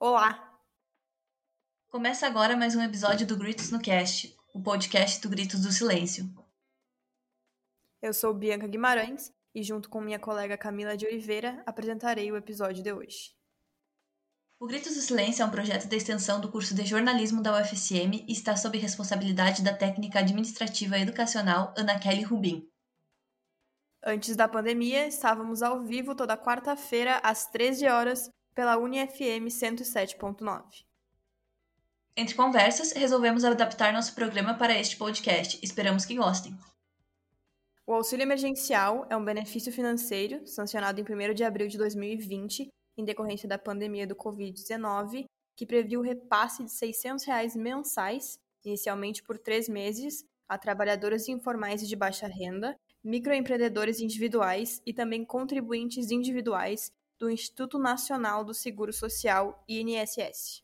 Olá! Começa agora mais um episódio do Gritos no Cast, o podcast do Gritos do Silêncio. Eu sou Bianca Guimarães e, junto com minha colega Camila de Oliveira, apresentarei o episódio de hoje. O Gritos do Silêncio é um projeto de extensão do curso de jornalismo da UFSM e está sob responsabilidade da técnica administrativa educacional Ana Kelly Rubin. Antes da pandemia, estávamos ao vivo toda quarta-feira às 13 horas pela UniFM 107.9. Entre conversas, resolvemos adaptar nosso programa para este podcast. Esperamos que gostem. O auxílio emergencial é um benefício financeiro sancionado em 1 de abril de 2020, em decorrência da pandemia do Covid-19, que previu o repasse de 600 reais mensais, inicialmente por três meses, a trabalhadoras informais e de baixa renda, microempreendedores individuais e também contribuintes individuais do Instituto Nacional do Seguro Social, INSS.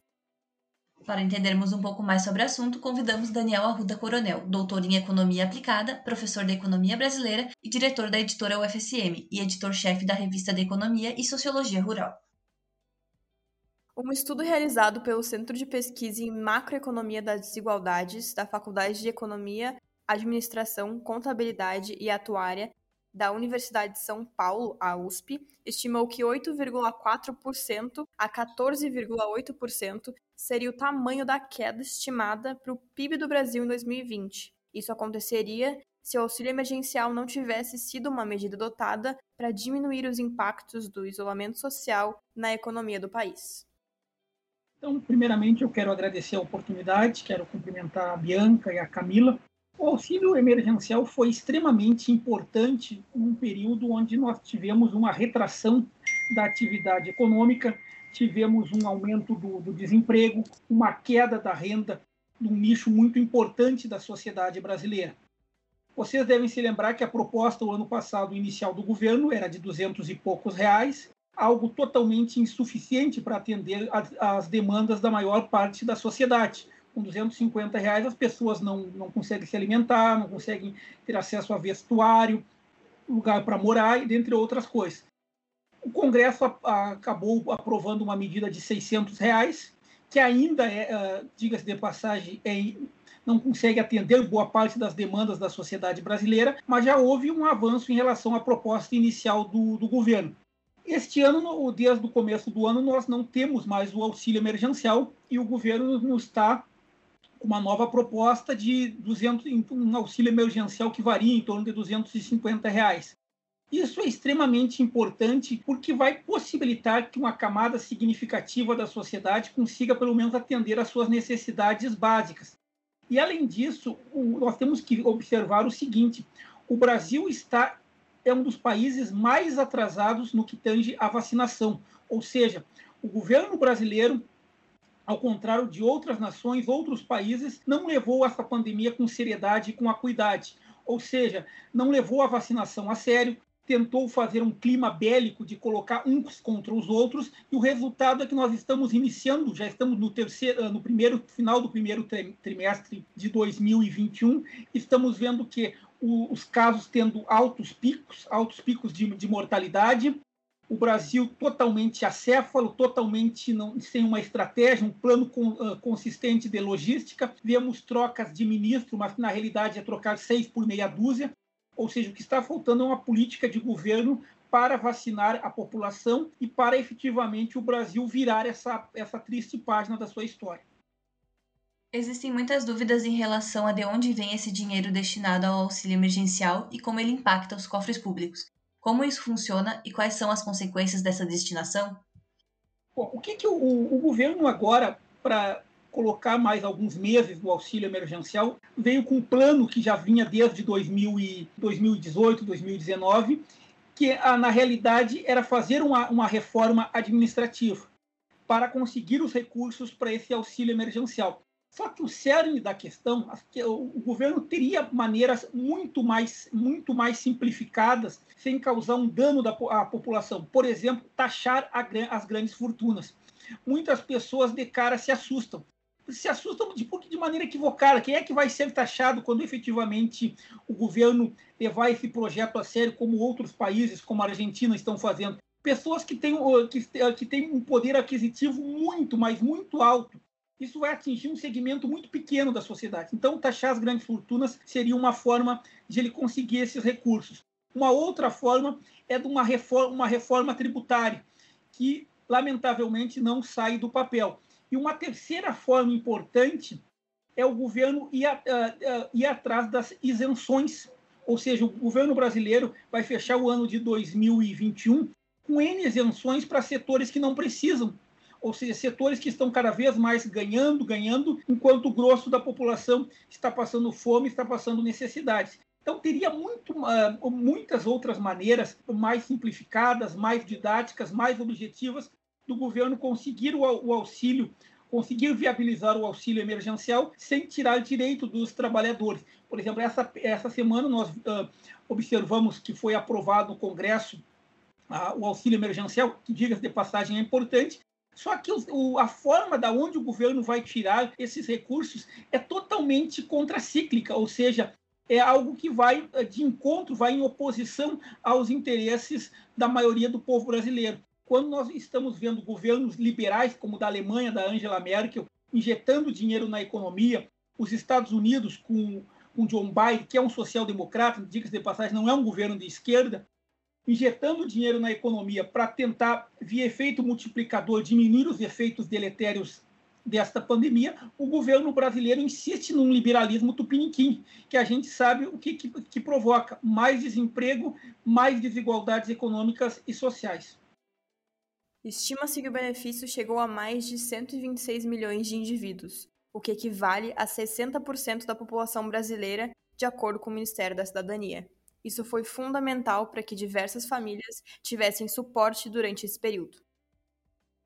Para entendermos um pouco mais sobre o assunto, convidamos Daniel Arruda Coronel, doutor em Economia Aplicada, professor de Economia Brasileira e diretor da editora UFSM e editor-chefe da revista de Economia e Sociologia Rural. Um estudo realizado pelo Centro de Pesquisa em Macroeconomia das Desigualdades da Faculdade de Economia, Administração, Contabilidade e Atuária da Universidade de São Paulo, a USP, estimou que 8,4% a 14,8% seria o tamanho da queda estimada para o PIB do Brasil em 2020. Isso aconteceria se o auxílio emergencial não tivesse sido uma medida dotada para diminuir os impactos do isolamento social na economia do país. Então, primeiramente, eu quero agradecer a oportunidade, quero cumprimentar a Bianca e a Camila o auxílio emergencial foi extremamente importante num período onde nós tivemos uma retração da atividade econômica, tivemos um aumento do, do desemprego, uma queda da renda num nicho muito importante da sociedade brasileira. Vocês devem se lembrar que a proposta o ano passado inicial do governo era de 200 e poucos reais, algo totalmente insuficiente para atender às demandas da maior parte da sociedade com 250 reais as pessoas não, não conseguem se alimentar, não conseguem ter acesso a vestuário, lugar para morar e dentre outras coisas. O Congresso a, a, acabou aprovando uma medida de 600 reais, que ainda é, uh, diga-se de passagem, é, não consegue atender boa parte das demandas da sociedade brasileira, mas já houve um avanço em relação à proposta inicial do, do governo. Este ano, desde o começo do ano, nós não temos mais o auxílio emergencial e o governo nos está uma nova proposta de 200, um auxílio emergencial que varia em torno de 250 reais. Isso é extremamente importante porque vai possibilitar que uma camada significativa da sociedade consiga pelo menos atender às suas necessidades básicas. E além disso, nós temos que observar o seguinte: o Brasil está é um dos países mais atrasados no que tange à vacinação, ou seja, o governo brasileiro ao contrário de outras nações, outros países, não levou essa pandemia com seriedade e com acuidade. Ou seja, não levou a vacinação a sério, tentou fazer um clima bélico de colocar uns contra os outros, e o resultado é que nós estamos iniciando, já estamos no terceiro, no primeiro final do primeiro trimestre de 2021, estamos vendo que os casos tendo altos picos, altos picos de, de mortalidade, o Brasil totalmente acéfalo, totalmente não, sem uma estratégia, um plano com, uh, consistente de logística. Vemos trocas de ministro, mas na realidade é trocar seis por meia dúzia. Ou seja, o que está faltando é uma política de governo para vacinar a população e para efetivamente o Brasil virar essa, essa triste página da sua história. Existem muitas dúvidas em relação a de onde vem esse dinheiro destinado ao auxílio emergencial e como ele impacta os cofres públicos. Como isso funciona e quais são as consequências dessa destinação? Bom, o que, que o, o governo agora, para colocar mais alguns meses do auxílio emergencial, veio com um plano que já vinha desde 2000 e 2018, 2019, que na realidade era fazer uma, uma reforma administrativa para conseguir os recursos para esse auxílio emergencial. Só que o cerne da questão, o governo teria maneiras muito mais, muito mais simplificadas, sem causar um dano à população. Por exemplo, taxar as grandes fortunas. Muitas pessoas de cara se assustam. Se assustam de, de maneira equivocada. Quem é que vai ser taxado quando efetivamente o governo levar esse projeto a sério, como outros países, como a Argentina, estão fazendo? pessoas que têm, que, que têm um poder aquisitivo muito, mas muito alto. Isso vai atingir um segmento muito pequeno da sociedade. Então, taxar as grandes fortunas seria uma forma de ele conseguir esses recursos. Uma outra forma é de uma reforma, uma reforma tributária, que lamentavelmente não sai do papel. E uma terceira forma importante é o governo ir, a, ir atrás das isenções, ou seja, o governo brasileiro vai fechar o ano de 2021 com N isenções para setores que não precisam, ou seja, setores que estão cada vez mais ganhando, ganhando, enquanto o grosso da população está passando fome, está passando necessidades. Então, teria muito, uh, muitas outras maneiras mais simplificadas, mais didáticas, mais objetivas do governo conseguir o, o auxílio, conseguir viabilizar o auxílio emergencial sem tirar direito dos trabalhadores. Por exemplo, essa, essa semana nós uh, observamos que foi aprovado no Congresso uh, o auxílio emergencial, que, diga-se de passagem, é importante, só que o, a forma da onde o governo vai tirar esses recursos é totalmente contracíclica, ou seja, é algo que vai de encontro, vai em oposição aos interesses da maioria do povo brasileiro. Quando nós estamos vendo governos liberais, como o da Alemanha, da Angela Merkel, injetando dinheiro na economia, os Estados Unidos com, com John Biden, que é um social-democrata, diga-se de passagem, não é um governo de esquerda, injetando dinheiro na economia para tentar, via efeito multiplicador, diminuir os efeitos deletérios desta pandemia, o governo brasileiro insiste num liberalismo tupiniquim, que a gente sabe o que, que, que provoca mais desemprego, mais desigualdades econômicas e sociais. Estima-se que o benefício chegou a mais de 126 milhões de indivíduos, o que equivale a 60% da população brasileira, de acordo com o Ministério da Cidadania. Isso foi fundamental para que diversas famílias tivessem suporte durante esse período.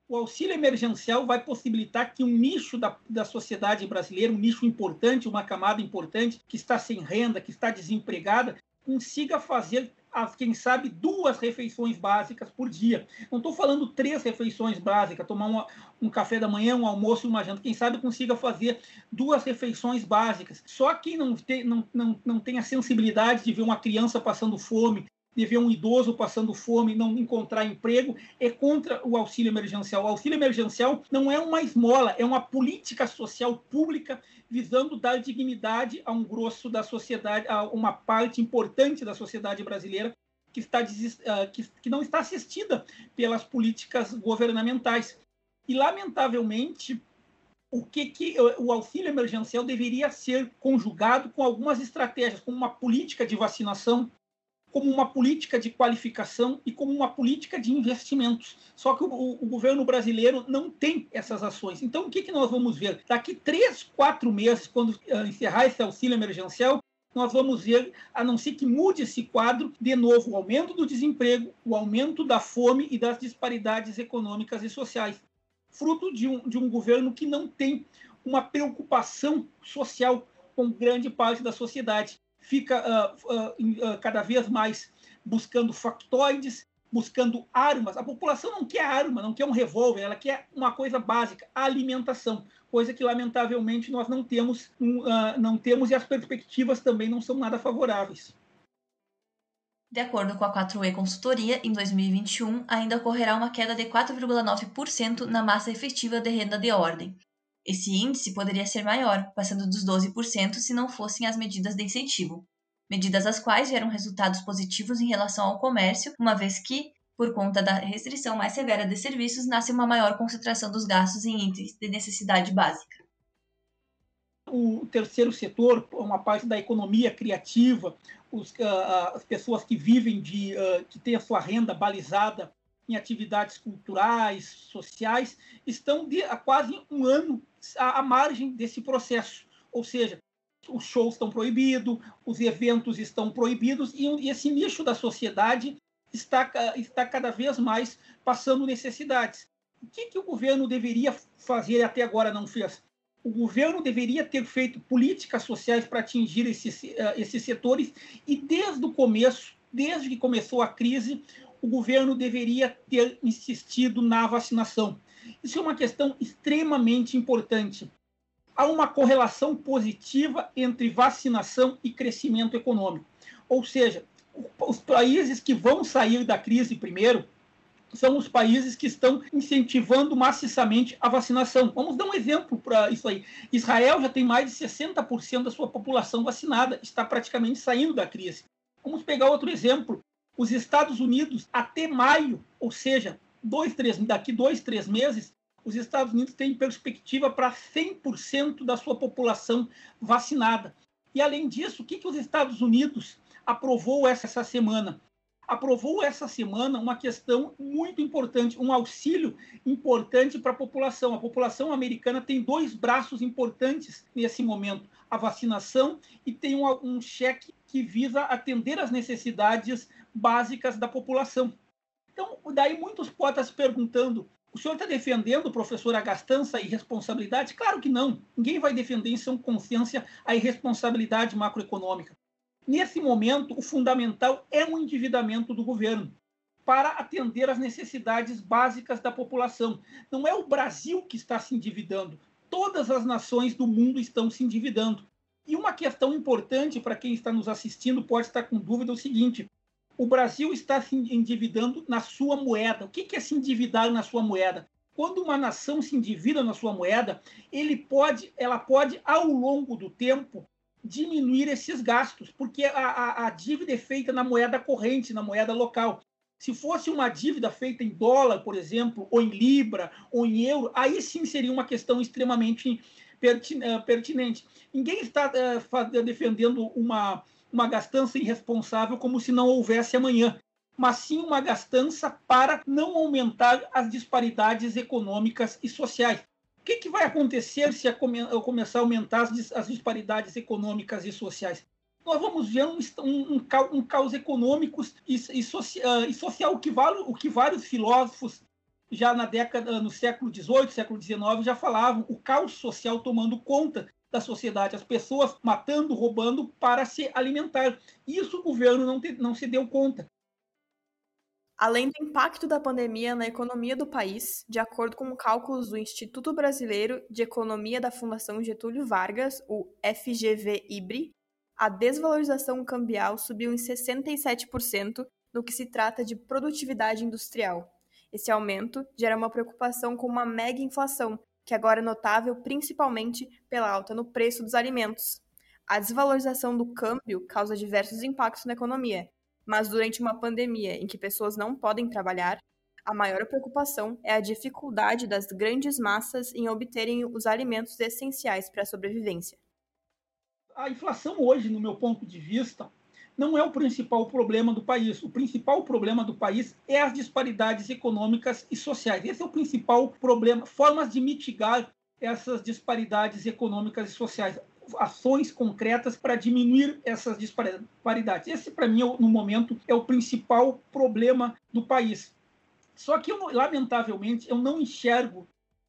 O auxílio emergencial vai possibilitar que um nicho da, da sociedade brasileira, um nicho importante, uma camada importante, que está sem renda, que está desempregada, consiga fazer as, quem sabe, duas refeições básicas por dia. Não estou falando três refeições básicas, tomar uma, um café da manhã, um almoço e uma janta. Quem sabe consiga fazer duas refeições básicas. Só quem não tem, não, não, não tem a sensibilidade de ver uma criança passando fome, de ver um idoso passando fome, não encontrar emprego, é contra o auxílio emergencial. O auxílio emergencial não é uma esmola, é uma política social pública visando dar dignidade a um grosso da sociedade, a uma parte importante da sociedade brasileira que, está, ah, que não está assistida pelas políticas governamentais. E, lamentavelmente, o que, que o auxílio emergencial deveria ser conjugado com algumas estratégias, como uma política de vacinação, como uma política de qualificação e como uma política de investimentos. Só que o, o, governo brasileiro não tem essas ações. Então, o que, que nós vamos ver? Daqui três, quatro meses, quando uh, encerrar esse auxílio emergencial, nós vamos ver, a não ser que mude esse quadro, de novo, o aumento do desemprego, o aumento da fome e das disparidades econômicas e sociais, fruto de um, de um governo que não tem uma preocupação social com grande parte da sociedade fica uh, uh, uh, cada vez mais buscando factoides, buscando armas. A população não quer arma, não quer um revólver, ela quer uma coisa básica, alimentação, coisa que lamentavelmente nós não temos, não temos e as perspectivas também não são nada favoráveis. De acordo com a 4E Consultoria, em 2021 ainda ocorrerá uma queda de 4,9% na massa efetiva de renda de ordem, esse índice poderia ser maior, passando dos 12% se não fossem as medidas de incentivo, medidas as quais geram resultados positivos em relação ao comércio, uma vez que, por conta da restrição mais severa de serviços, nasce uma maior concentração dos gastos em itens de necessidade básica. O terceiro setor, uma parte da economia criativa, os, uh, as pessoas que vivem de, uh, que têm a sua renda balizada em atividades culturais, sociais, estão de, há quase um ano à, à margem desse processo. Ou seja, os shows estão proibidos, os eventos estão proibidos e, e esse nicho da sociedade está, está cada vez mais passando necessidades. O que, que o governo deveria fazer e até agora não fez? O governo deveria ter feito políticas sociais para atingir esses, uh, esses setores e desde o começo, desde que começou a crise, o governo deveria ter insistido na vacinação. Isso é uma questão extremamente importante. Há uma correlação positiva entre vacinação e crescimento econômico. Ou seja, os países que vão sair da crise primeiro, são os países que estão incentivando maciçamente a vacinação. Vamos dar um exemplo para isso aí. Israel já tem mais de 60% da sua população vacinada, está praticamente saindo da crise. Vamos pegar outro exemplo. Os Estados Unidos, até maio, ou seja, dois, três, daqui dois, três meses, os Estados Unidos têm perspectiva para 100% da sua população vacinada. E, além disso, o que, que os Estados Unidos aprovou essa, essa semana? Aprovou essa semana uma questão muito importante, um auxílio importante para a população. A população americana tem dois braços importantes nesse momento: a vacinação e tem um, um cheque que visa atender as necessidades básicas da população. Então, daí muitos podem estar se perguntando: o senhor está defendendo, professor, a gastança e irresponsabilidade? Claro que não. Ninguém vai defender em sua consciência a irresponsabilidade macroeconômica. Nesse momento, o fundamental é o endividamento do governo para atender às necessidades básicas da população. Não é o Brasil que está se endividando, todas as nações do mundo estão se endividando. E uma questão importante para quem está nos assistindo pode estar com dúvida é o seguinte: o Brasil está se endividando na sua moeda. O que é se endividar na sua moeda? Quando uma nação se endivida na sua moeda, ele pode, ela pode, ao longo do tempo, diminuir esses gastos, porque a, a, a, dívida é feita na moeda corrente, na moeda local. Se fosse uma dívida feita em dólar, por exemplo, ou em libra, ou em euro, aí sim seria uma questão extremamente eh, pertinente. Ninguém está uh, defendendo uma, uma gastança irresponsável como se não houvesse amanhã, mas sim uma gastança para não aumentar as disparidades econômicas e sociais que, que vai acontecer se eu começar a aumentar as, as disparidades econômicas e sociais? Nós vamos ver um, um, um, um caos econômico e, e, ah, e social, o que, vale, o que vários filósofos já na década, no século XVIII, século XIX, já falavam, o caos social tomando conta da sociedade, as pessoas matando, roubando para se alimentar. Isso o governo não, te, não se deu conta. Além do impacto da pandemia na economia do país, de acordo com cálculos do Instituto Brasileiro de Economia da Fundação Getúlio Vargas, o FGV-IBRE, a desvalorização cambial subiu em 67% no que se trata de produtividade industrial. Esse aumento gera uma preocupação com uma mega inflação, que agora é notável principalmente pela alta no preço dos alimentos. A desvalorização do câmbio causa diversos impactos na economia, mas durante uma pandemia em que pessoas não podem trabalhar, a maior preocupação é a dificuldade das grandes massas em obterem os alimentos essenciais para a sobrevivência. A inflação hoje, no meu ponto de vista, não é o principal problema do país. O principal problema do país é as disparidades econômicas e sociais. Esse é o principal problema, formas de mitigar essas disparidades econômicas e sociais ações concretas para diminuir essas disparidades. Esse, para mim, no momento, é o principal problema do país. Só que, eu, lamentavelmente, eu não enxergo,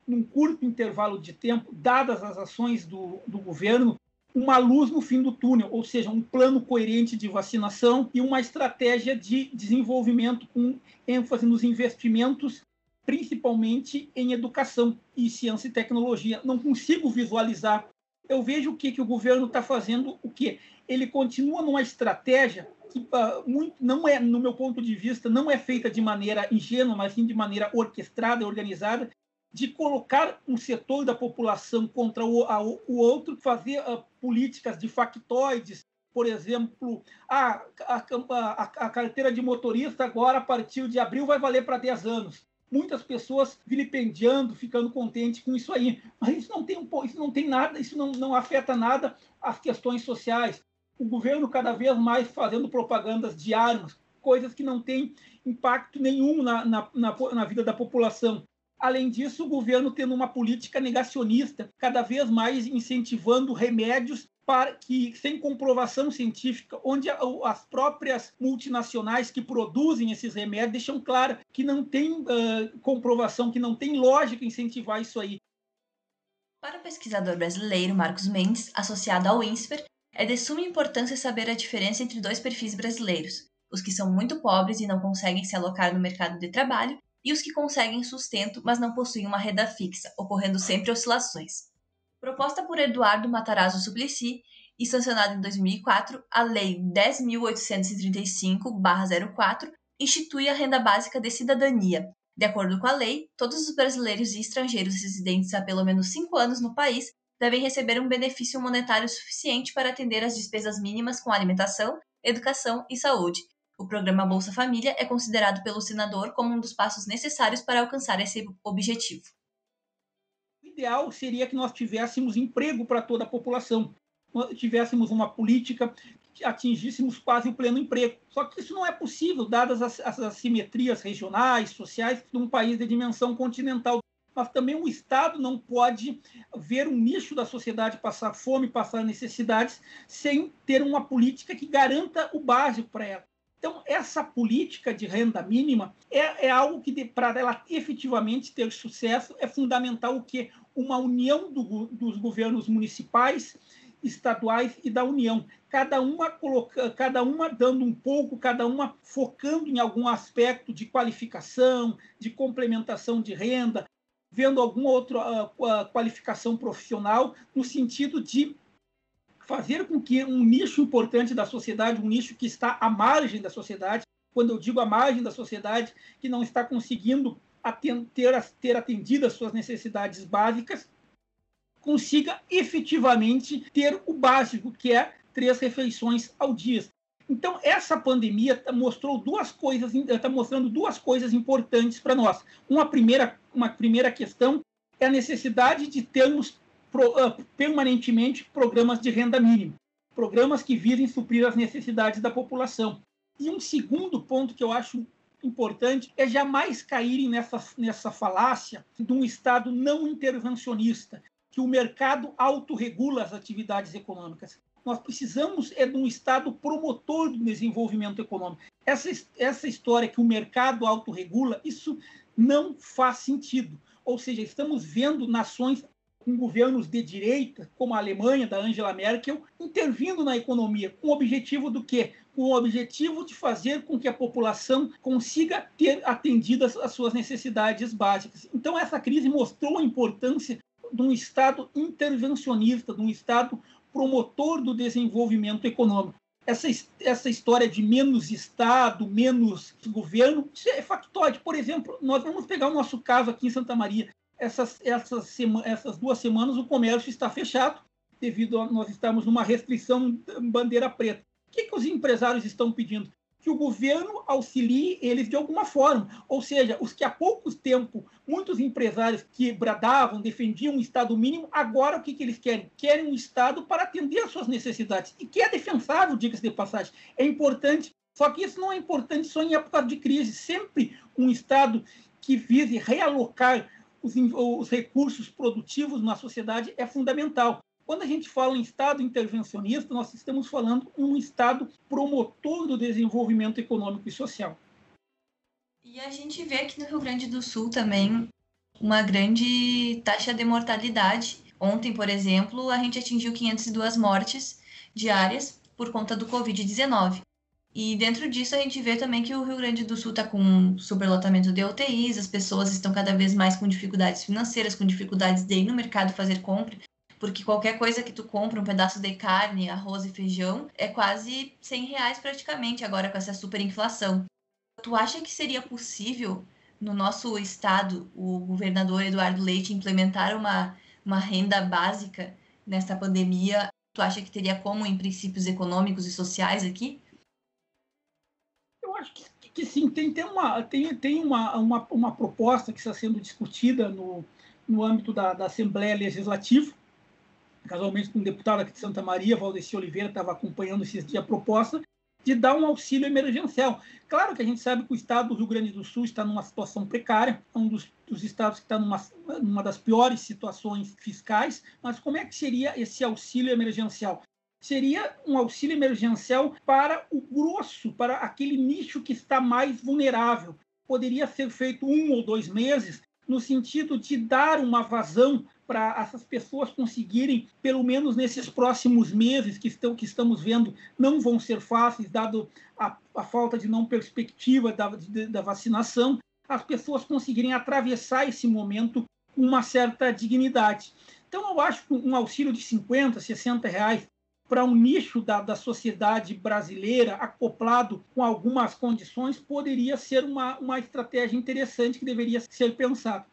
num curto intervalo de tempo, dadas as ações do, do governo, uma luz no fim do túnel, ou seja, um plano coerente de vacinação e uma estratégia de desenvolvimento com ênfase nos investimentos, principalmente em educação e ciência e tecnologia. Não consigo visualizar eu vejo o que, que o governo está fazendo, o que ele continua numa estratégia que uh, muito, não é, no meu ponto de vista, não é feita de maneira ingênua, mas sim de maneira orquestrada organizada, de colocar um setor da população contra o, a, o outro, fazer uh, políticas de factoides, por exemplo, a, a, a, a carteira de motorista agora, a partir de abril, vai valer para 10 anos muitas pessoas vilipendiando, ficando contente com isso aí. Mas isso não tem, um, isso não tem nada, isso não, não afeta nada as questões sociais. O governo cada vez mais fazendo propagandas de armas, coisas que não têm impacto nenhum na, na, na, na vida da população. Além disso, o governo tendo uma política negacionista, cada vez mais incentivando remédios para que sem comprovação científica, onde as próprias multinacionais que produzem esses remédios deixam claro que não tem uh, comprovação, que não tem lógica incentivar isso aí. Para o pesquisador brasileiro Marcos Mendes, associado ao INSPER, é de suma importância saber a diferença entre dois perfis brasileiros: os que são muito pobres e não conseguem se alocar no mercado de trabalho, e os que conseguem sustento, mas não possuem uma renda fixa, ocorrendo sempre oscilações. Proposta por Eduardo Matarazzo Suplicy e sancionada em 2004, a Lei 10.835-04 institui a renda básica de cidadania. De acordo com a lei, todos os brasileiros e estrangeiros residentes há pelo menos cinco anos no país devem receber um benefício monetário suficiente para atender às despesas mínimas com alimentação, educação e saúde. O programa Bolsa Família é considerado pelo senador como um dos passos necessários para alcançar esse objetivo. Ideal seria que nós tivéssemos emprego para toda a população, tivéssemos uma política que atingíssemos quase o pleno emprego. Só que isso não é possível, dadas as, as assimetrias regionais, sociais, de um país de dimensão continental. Mas também o Estado não pode ver um nicho da sociedade passar fome, passar necessidades, sem ter uma política que garanta o básico para ela. Então, essa política de renda mínima é, é algo que, para ela efetivamente ter sucesso, é fundamental o que? Uma união do, dos governos municipais, estaduais e da União, cada uma coloca, cada uma dando um pouco, cada uma focando em algum aspecto de qualificação, de complementação de renda, vendo alguma outra uh, qualificação profissional no sentido de fazer com que um nicho importante da sociedade, um nicho que está à margem da sociedade, quando eu digo à margem da sociedade, que não está conseguindo ter, ter atendido as suas necessidades básicas, consiga efetivamente ter o básico, que é três refeições ao dia. Então, essa pandemia tá, mostrou duas coisas, está mostrando duas coisas importantes para nós. Uma primeira, uma primeira questão é a necessidade de termos pro, uh, permanentemente programas de renda mínima, programas que visem suprir as necessidades da população. E um segundo ponto que eu acho importante é jamais caírem nessa, nessa falácia de um Estado não intervencionista, que o mercado autorregula as atividades econômicas. Nós precisamos é de um Estado promotor do desenvolvimento econômico. Essa, essa história que o mercado autorregula, isso não faz sentido. Ou seja, estamos vendo nações com governos de direita, como a Alemanha, da Angela Merkel, intervindo na economia, com o objetivo do quê? Com o objetivo de fazer com que a população consiga ter atendidas as suas necessidades básicas. Então, essa crise mostrou a importância de um Estado intervencionista, de um Estado promotor do desenvolvimento econômico. Essa, essa história de menos Estado, menos governo, isso é factóide. Por exemplo, nós vamos pegar o nosso caso aqui em Santa Maria. Essas, essas, essas duas semanas o comércio está fechado, devido a nós estamos numa restrição bandeira preta. O que, que os empresários estão pedindo? que o governo auxilie eles de alguma forma. Ou seja, os que há pouco tempo muitos empresários que bradavam, defendiam um Estado mínimo, agora o que, que eles querem? Querem um Estado para atender às suas necessidades. E que é defensável, diga-se de passagem. É importante, só que isso não é importante só em época de crise. Sempre um Estado que vise realocar os, os recursos produtivos na sociedade é fundamental. Quando a gente fala em Estado intervencionista, nós estamos falando um Estado promotor do desenvolvimento econômico e social. E a gente vê aqui no Rio Grande do Sul também uma grande taxa de mortalidade. Ontem, por exemplo, a gente atingiu 502 mortes diárias por conta do Covid-19. E dentro disso a gente vê também que o Rio Grande do Sul está com superlotamento de UTIs, as pessoas estão cada vez mais com dificuldades financeiras, com dificuldades de ir no mercado fazer compra, porque qualquer coisa que tu compra, um pedaço de carne, arroz e feijão, é quase 100 reais praticamente agora com essa superinflação. Tu acha que seria possível no nosso estado o governador Eduardo Leite implementar uma, uma renda básica nesta pandemia? Tu acha que teria como em princípios econômicos e sociais aqui? Eu acho que, que sim. Tem, tem, uma, tem, tem uma, uma, uma proposta que está sendo discutida no, no âmbito da, da Assembleia Legislativa, casualmente com um deputado aqui de Santa Maria, Valdeci Oliveira, estava acompanhando esses dias a proposta de dar um auxílio emergencial. Claro que a gente sabe que o estado do Rio Grande do Sul está numa situação precária, é um dos, dos estados que está numa, numa das piores situações fiscais, mas como é que seria esse auxílio emergencial? Seria um auxílio emergencial para o grosso, para aquele nicho que está mais vulnerável. Poderia ser feito um ou dois meses, no sentido de dar uma vazão para essas pessoas conseguirem, pelo menos nesses próximos meses que, estão, que estamos vendo, não vão ser fáceis, dado a, a falta de não perspectiva da, de, da vacinação, as pessoas conseguirem atravessar esse momento com uma certa dignidade. Então, eu acho que um auxílio de 50, 60 reais para um nicho da, da sociedade brasileira acoplado com algumas condições poderia ser uma, uma estratégia interessante que deveria ser pensada.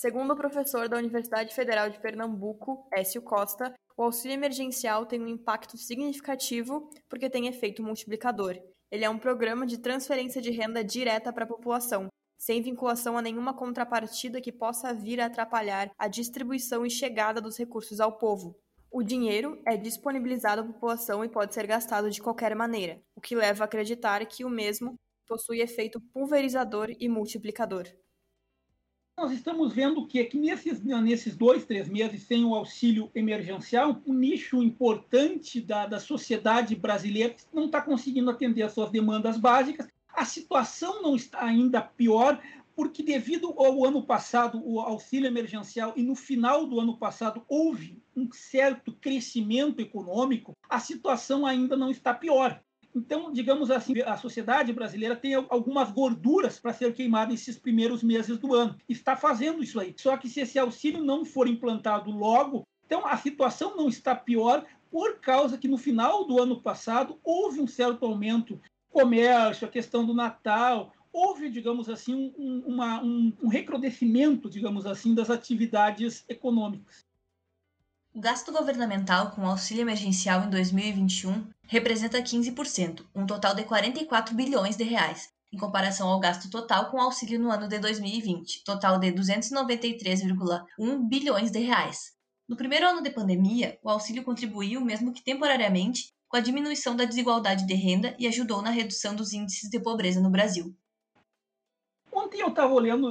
Segundo o professor da Universidade Federal de Pernambuco, Écio Costa, o auxílio emergencial tem um impacto significativo porque tem efeito multiplicador. Ele é um programa de transferência de renda direta para a população, sem vinculação a nenhuma contrapartida que possa vir a atrapalhar a distribuição e chegada dos recursos ao povo. O dinheiro é disponibilizado à população e pode ser gastado de qualquer maneira, o que leva a acreditar que o mesmo possui efeito pulverizador e multiplicador nós estamos vendo que, que nesses, nesses dois, três meses, sem o auxílio emergencial, um nicho importante da, da sociedade brasileira não está conseguindo atender às suas demandas básicas. A situação não está ainda pior, porque devido ao ano passado, o auxílio emergencial, e no final do ano passado houve um certo crescimento econômico, a situação ainda não está pior. Então, digamos assim, a sociedade brasileira tem algumas gorduras para ser queimada nesses primeiros meses do ano. Está fazendo isso aí. Só que se esse auxílio não for implantado logo, então a situação não está pior por causa que no final do ano passado houve um certo aumento comércio, a questão do Natal, houve, digamos assim, um, uma, um, um recrudescimento, digamos assim, das atividades econômicas. O gasto governamental com auxílio emergencial em 2021 representa 15%, um total de 44 bilhões de reais, em comparação ao gasto total com auxílio no ano de 2020, total de 293,1 bilhões de reais. No primeiro ano de pandemia, o auxílio contribuiu, mesmo que temporariamente, com a diminuição da desigualdade de renda e ajudou na redução dos índices de pobreza no Brasil. Ontem eu estava lendo,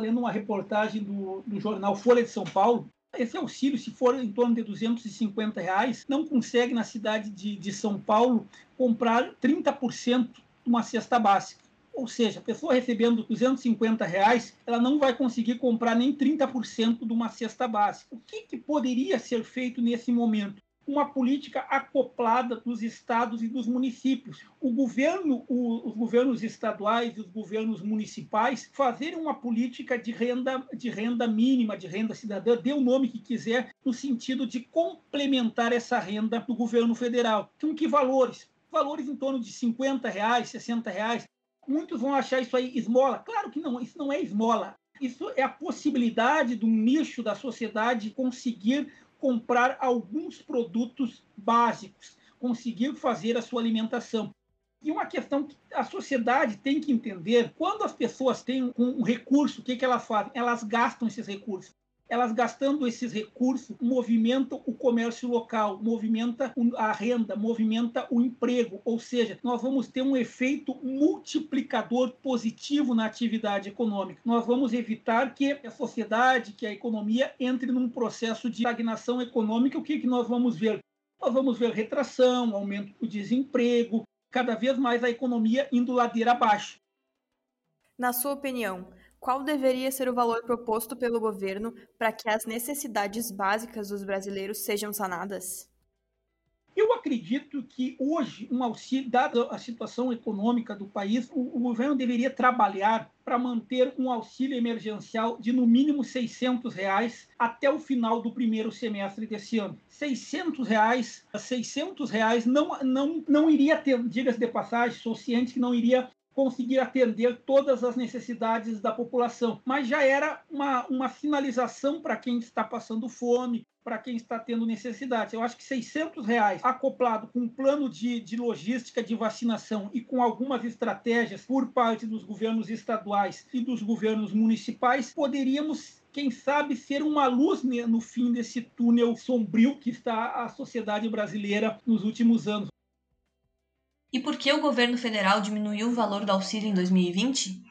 lendo uma reportagem do, do jornal Folha de São Paulo esse auxílio, se for em torno de 250 reais, não consegue na cidade de, de São Paulo comprar 30% de uma cesta básica. Ou seja, a pessoa recebendo 250 reais, ela não vai conseguir comprar nem 30% de uma cesta básica. O que, que poderia ser feito nesse momento? Uma política acoplada dos estados e dos municípios. O governo, o, os governos estaduais e os governos municipais fazerem uma política de renda, de renda mínima, de renda cidadã, dê o nome que quiser, no sentido de complementar essa renda do governo federal. Com que valores? Valores em torno de 50 reais, 60 reais. Muitos vão achar isso aí esmola. Claro que não, isso não é esmola. Isso é a possibilidade de um nicho da sociedade conseguir comprar alguns produtos básicos, conseguir fazer a sua alimentação. E uma questão que a sociedade tem que entender: quando as pessoas têm um recurso, o que, que elas fazem? Elas gastam esses recursos elas gastando esses recursos movimentam o comércio local, movimenta a renda, movimenta o emprego, ou seja, nós vamos ter um efeito multiplicador positivo na atividade econômica. Nós vamos evitar que a sociedade, que a economia entre num processo de estagnação econômica. O que, que nós vamos ver? Nós vamos ver retração, aumento do desemprego, cada vez mais a economia indo ladeira abaixo. Na sua opinião, qual deveria ser o valor proposto pelo governo para que as necessidades básicas dos brasileiros sejam sanadas? Eu acredito que hoje, um auxílio, dada a situação econômica do país, o, o governo deveria trabalhar para manter um auxílio emergencial de no mínimo 600 reais até o final do primeiro semestre desse ano. 600 reais, 600 reais não, não, não iria ter, diga-se de passagem, sou ciente que não iria conseguir atender todas as necessidades da população, mas já era uma, uma sinalização para quem está passando fome, para quem está tendo necessidades. Eu acho que 600 reais acoplado com um plano de, de logística de vacinação e com algumas estratégias por parte dos governos estaduais e dos governos municipais, poderíamos quem sabe ser uma luz no fim desse túnel sombrio que está a sociedade brasileira nos últimos anos. E por que o governo federal diminuiu o valor do auxílio em 2020?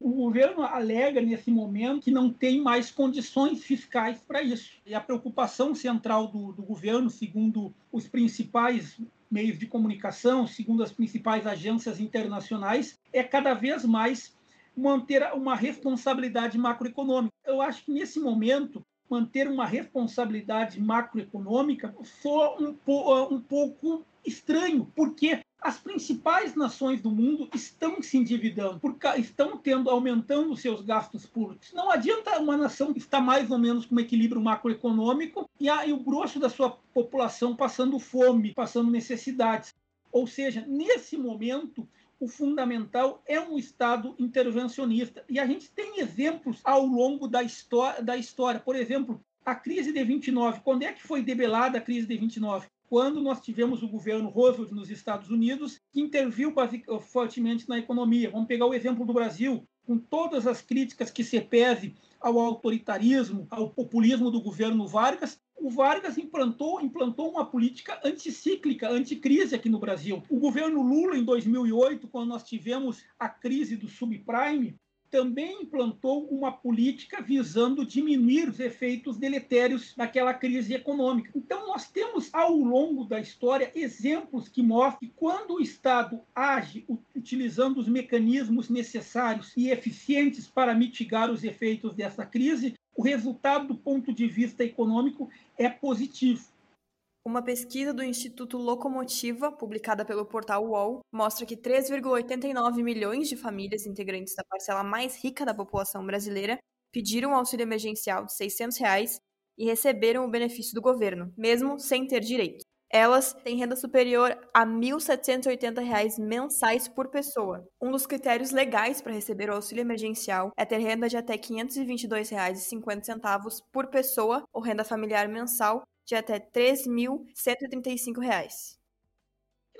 O governo alega nesse momento que não tem mais condições fiscais para isso. E a preocupação central do, do, governo, segundo os principais meios de comunicação, segundo as principais agências internacionais, é cada vez mais manter uma responsabilidade macroeconômica. Eu acho que nesse momento manter uma responsabilidade macroeconômica foi um, um pouco estranho, porque as principais nações do mundo estão se endividando, porque estão tendo aumentando seus gastos públicos. Não adianta uma nação estar mais ou menos com um equilíbrio macroeconômico e, e o grosso da sua população passando fome, passando necessidades. Ou seja, nesse momento, o fundamental é um Estado intervencionista. E a gente tem exemplos ao longo da, história, da história. Por exemplo, a crise de 29. Quando é que foi debelada a crise de 29? Quando nós tivemos o governo Roosevelt nos Estados Unidos, que interviu fortemente na economia. Vamos pegar o exemplo do Brasil, com todas as críticas que se pese ao autoritarismo, ao populismo do governo Vargas, o Vargas implantou, implantou uma política anticíclica, anticrise aqui no Brasil. O governo Lula, em 2008, quando nós tivemos a crise do subprime, também implantou uma política visando diminuir os efeitos deletérios daquela crise econômica. Então, nós temos ao longo da história exemplos que mostram que quando o Estado age utilizando os mecanismos necessários e eficientes para mitigar os efeitos dessa crise, o resultado do ponto de vista econômico é positivo. Uma pesquisa do Instituto Locomotiva, publicada pelo portal UOL, mostra que 3,89 milhões de famílias integrantes da parcela mais rica da população brasileira pediram auxílio emergencial de 600 reais e receberam o benefício do governo, mesmo sem ter direito. Elas têm renda superior a R$ 1.780 mensais por pessoa. Um dos critérios legais para receber o auxílio emergencial é ter renda de até R$ 522,50 por pessoa ou renda familiar mensal de até R$ 3.135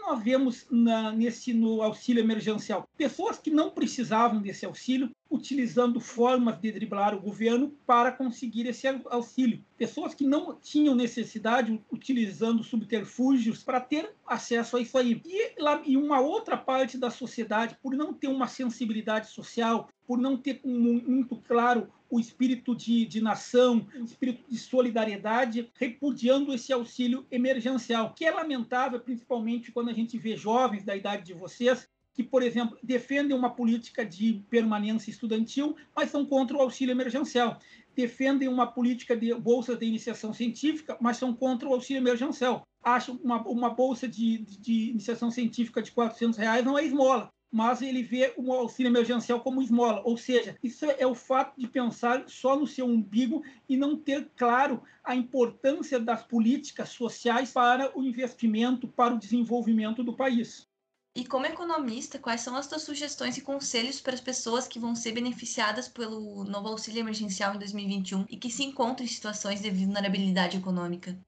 nós vemos na, nesse no auxílio emergencial? Pessoas que não precisavam desse auxílio utilizando formas de driblar o governo para conseguir esse auxílio. Pessoas que não tinham necessidade utilizando subterfúgios para ter acesso a isso aí. E, lá, e uma outra parte da sociedade, por não ter uma sensibilidade social, por não ter muito claro o espírito de, de nação, o espírito de solidariedade, repudiando esse auxílio emergencial, que é lamentável, principalmente quando a gente vê jovens da idade de vocês que, por exemplo, defendem uma política de permanência estudantil, mas são contra o auxílio emergencial. Defendem uma política de bolsas de iniciação científica, mas são contra o auxílio emergencial. Acham uma, uma bolsa de, de, de iniciação científica de 400 reais não é esmola, mas ele vê o auxílio emergencial como esmola. Ou seja, isso é o fato de pensar só no seu umbigo e não ter claro a importância das políticas sociais para o investimento, para o desenvolvimento do país. E como economista, quais são as suas sugestões e conselhos para as pessoas que vão ser beneficiadas pelo novo auxílio emergencial em 2021 e que se encontram em situações de vulnerabilidade econômica?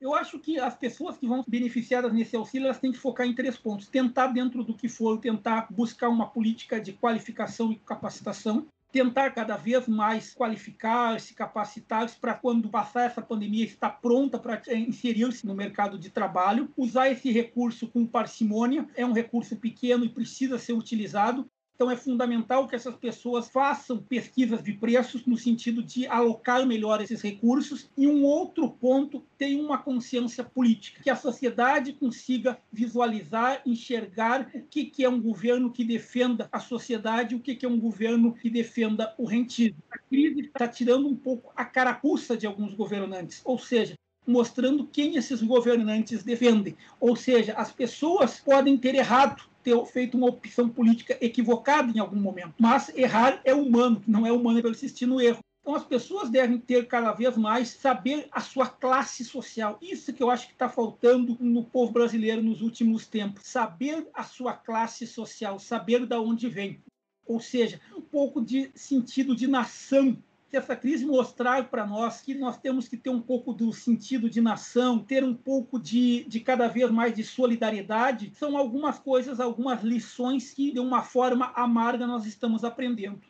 Eu acho que as pessoas que vão beneficiadas nesse auxílio, elas têm que focar em três pontos. Tentar, dentro do que for, tentar buscar uma política de qualificação e capacitação. Tentar cada vez mais qualificar, se capacitar para quando passar essa pandemia estar pronta para inserir-se no mercado de trabalho, usar esse recurso com parcimônia, é um recurso pequeno e precisa ser utilizado, então, é fundamental que essas pessoas façam pesquisas de preços no sentido de alocar melhor esses recursos. E um outro ponto tem uma consciência política, que a sociedade consiga visualizar, enxergar o que, que é um governo que defenda a sociedade, o que, que é um governo que defenda o rentismo. A crise está tirando um pouco a carapuça de alguns governantes, ou seja, mostrando quem esses governantes defendem. Ou seja, as pessoas podem ter errado ter feito uma opção política equivocada em algum momento. Mas errar é humano, não é humano persistir no erro. Então as pessoas devem ter cada vez mais saber a sua classe social. Isso que eu acho que está faltando no povo brasileiro nos últimos tempos. Saber a sua classe social, saber de onde vem. Ou seja, um pouco de sentido de nação que essa crise mostrar para nós que nós temos que ter um pouco do sentido de nação, ter um pouco de, de cada vez mais de solidariedade, são algumas coisas, algumas lições que, de uma forma amarga, nós estamos aprendendo.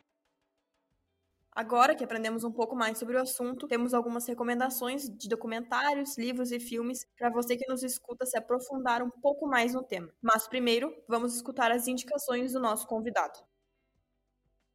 Agora que aprendemos um pouco mais sobre o assunto, temos algumas recomendações de documentários, livros e filmes para você que nos escuta se aprofundar um pouco mais no tema. Mas primeiro, vamos escutar as indicações do nosso convidado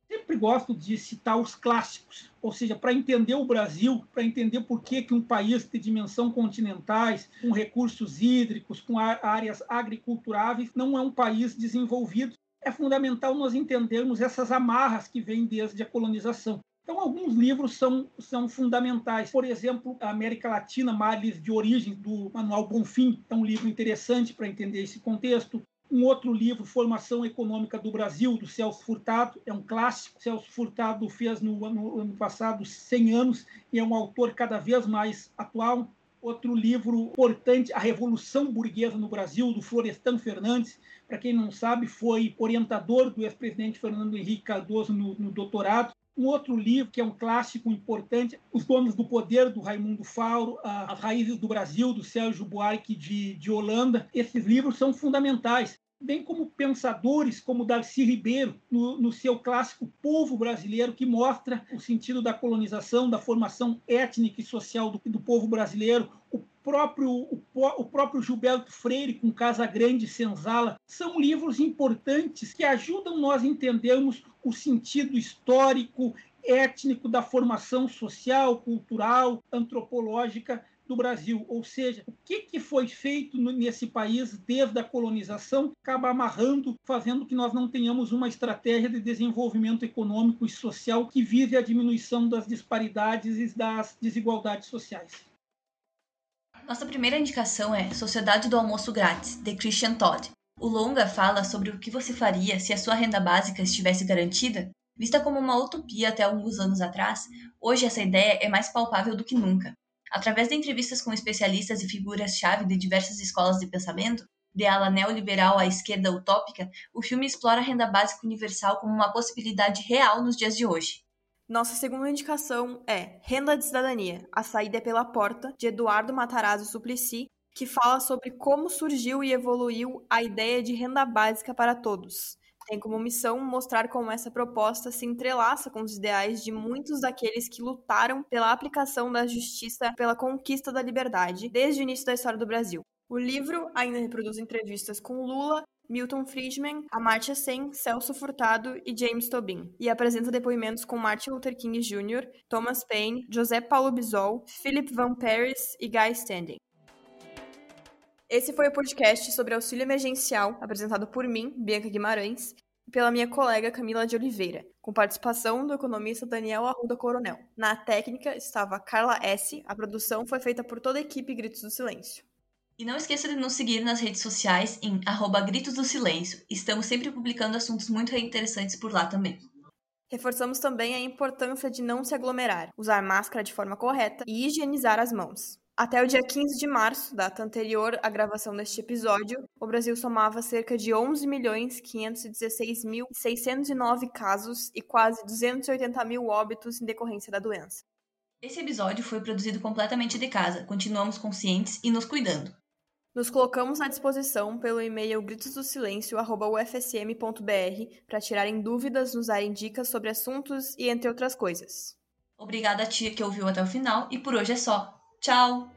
sempre gosto de citar os clássicos, ou seja, para entender o Brasil, para entender por que, que um país de dimensão continentais, com recursos hídricos, com áreas agriculturáveis, não é um país desenvolvido, é fundamental nós entendermos essas amarras que vêm desde a colonização. Então, alguns livros são, são fundamentais. Por exemplo, a América Latina, Males de Origem, do Manuel Bonfim, é um livro interessante para entender esse contexto. Um outro livro, Formação Econômica do Brasil, do Celso Furtado, é um clássico. Celso Furtado fez no, no ano passado 100 anos e é um autor cada vez mais atual. Outro livro importante, A Revolução Burguesa no Brasil, do Florestan Fernandes. Para quem não sabe, foi orientador do ex-presidente Fernando Henrique Cardoso no, no doutorado. Um outro livro que é um clássico importante, Os Donos do Poder, do Raimundo Fauro, As Raízes do Brasil, do Sérgio Buarque de, de Holanda. Esses livros são fundamentais bem como pensadores como Darcy Ribeiro, no, no, seu clássico Povo Brasileiro, que mostra o sentido da colonização, da formação étnica e social do, do povo brasileiro, o próprio, o, o, próprio Gilberto Freire, com Casa Grande e Senzala, são livros importantes que ajudam nós a entendermos o sentido histórico, étnico da formação social, cultural, antropológica do Brasil, ou seja, o que, que foi feito nesse país desde a colonização, acaba amarrando, fazendo que nós não tenhamos uma estratégia de desenvolvimento econômico e social que vise a diminuição das disparidades e das desigualdades sociais. Nossa primeira indicação é Sociedade do Almoço Grátis, de Christian Todd. O longa fala sobre o que você faria se a sua renda básica estivesse garantida. Vista como uma utopia até alguns anos atrás, hoje essa ideia é mais palpável do que nunca. Através de entrevistas com especialistas e figuras-chave de diversas escolas de pensamento, de ala neoliberal à esquerda utópica, o filme explora a renda básica universal como uma possibilidade real nos dias de hoje. Nossa segunda indicação é Renda de Cidadania, A Saída é pela Porta, de Eduardo Matarazzo Suplicy, que fala sobre como surgiu e evoluiu a ideia de renda básica para todos. Tem como missão mostrar como essa proposta se entrelaça com os ideais de muitos daqueles que lutaram pela aplicação da justiça pela conquista da liberdade desde o início da história do Brasil. O livro ainda reproduz entrevistas com Lula, Milton Friedman, Amartya Sen, Celso Furtado e James Tobin, e apresenta depoimentos com Martin Luther King Jr., Thomas Paine, José Paulo Bisol, Philip Van Paris e Guy Standing. Esse foi o podcast sobre auxílio emergencial, apresentado por mim, Bianca Guimarães, e pela minha colega Camila de Oliveira, com participação do economista Daniel Arruda Coronel. Na técnica estava Carla S. A produção foi feita por toda a equipe Gritos do Silêncio. E não esqueça de nos seguir nas redes sociais em Gritos do Silêncio. Estamos sempre publicando assuntos muito interessantes por lá também. Reforçamos também a importância de não se aglomerar, usar máscara de forma correta e higienizar as mãos. Até o dia 15 de março, data anterior à gravação deste episódio, o Brasil somava cerca de 11.516.609 casos e quase 280 mil óbitos em decorrência da doença. Esse episódio foi produzido completamente de casa. Continuamos conscientes e nos cuidando. Nos colocamos à disposição pelo e-mail gritosdosilencio.ufsm.br para tirarem dúvidas, nos darem dicas sobre assuntos e entre outras coisas. Obrigada a tia que ouviu até o final e por hoje é só. Tchau!